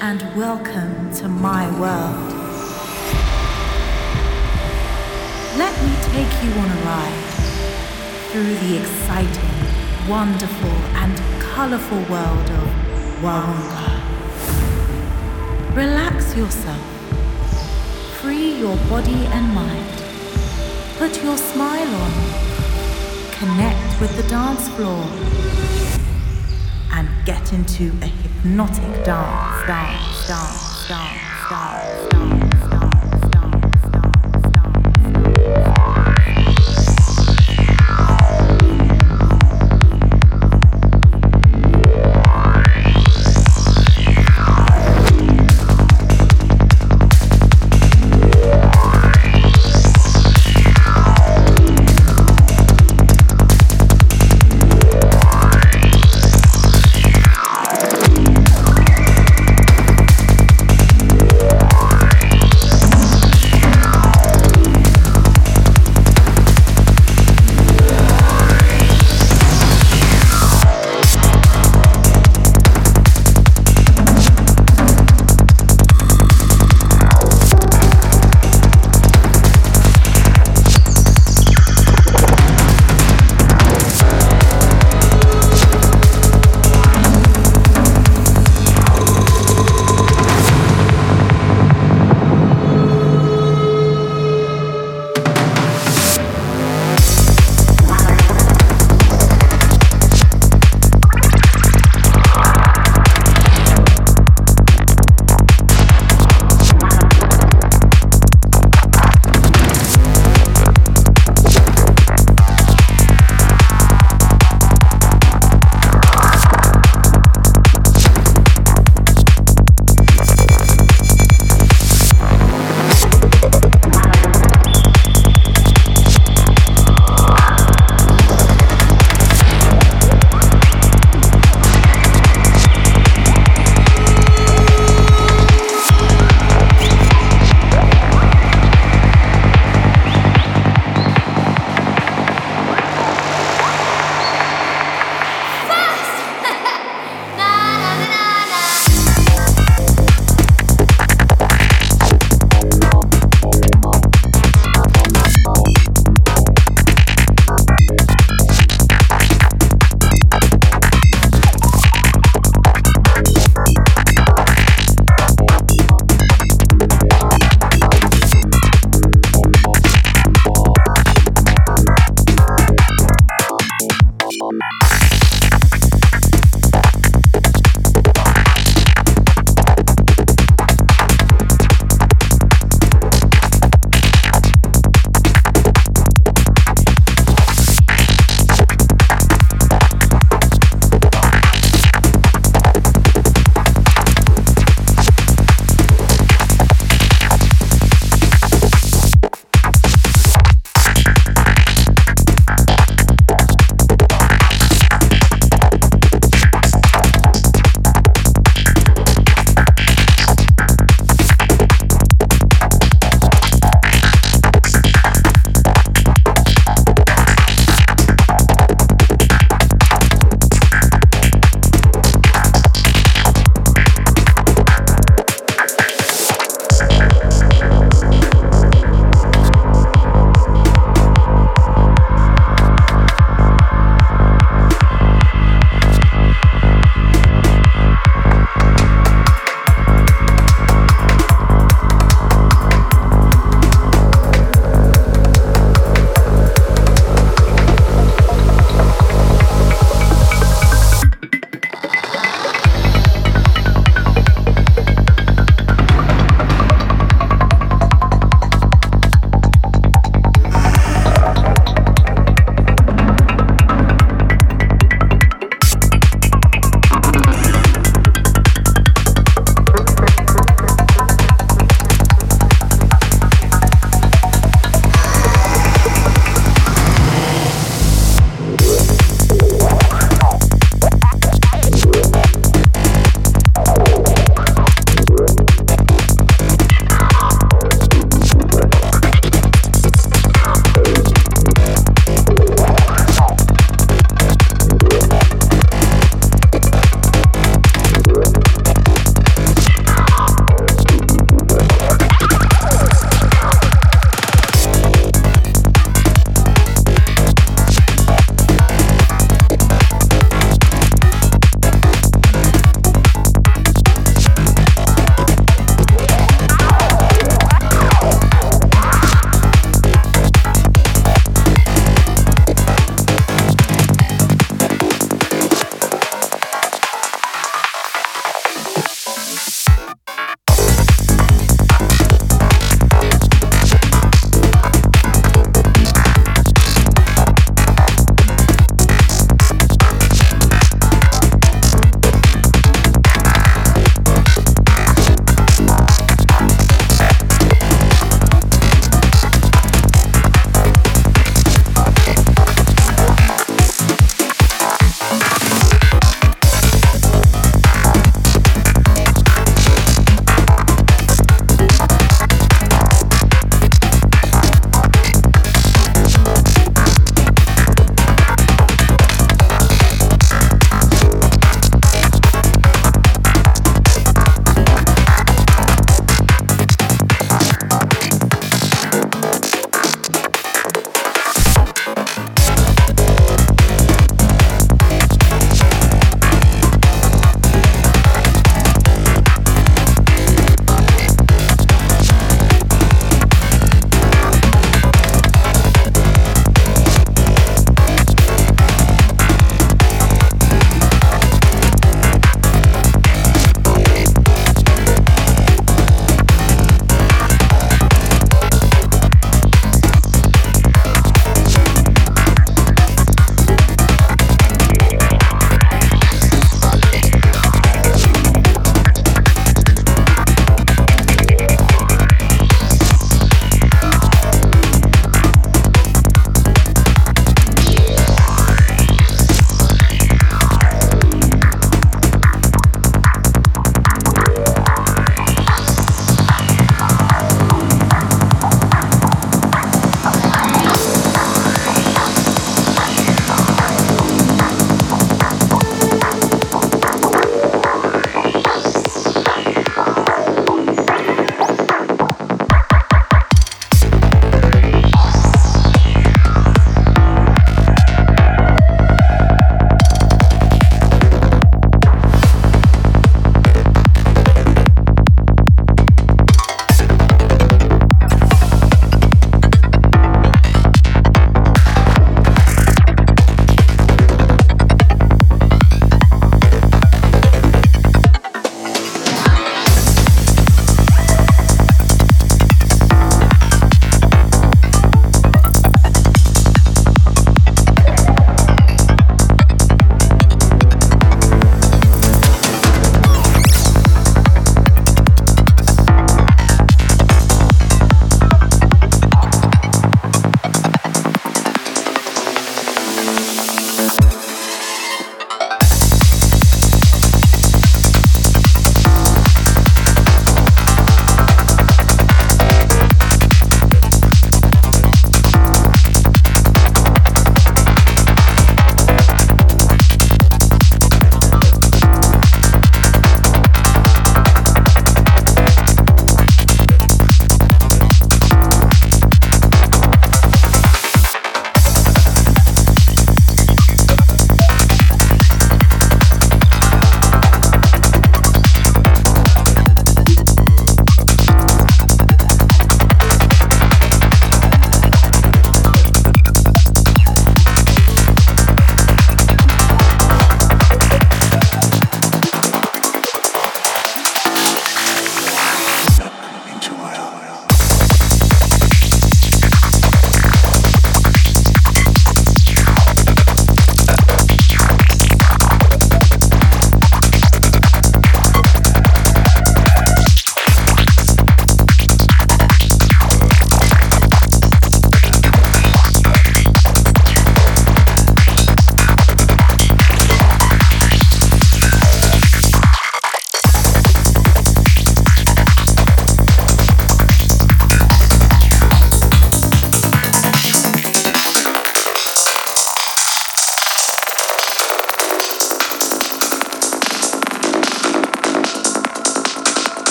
and welcome to my world. Let me take you on a ride through the exciting, wonderful, and colorful world of Waronga. Relax yourself, free your body and mind, put your smile on, connect with the dance floor, and get into a hypnotic dance, dance, dance, dance, dance, dance.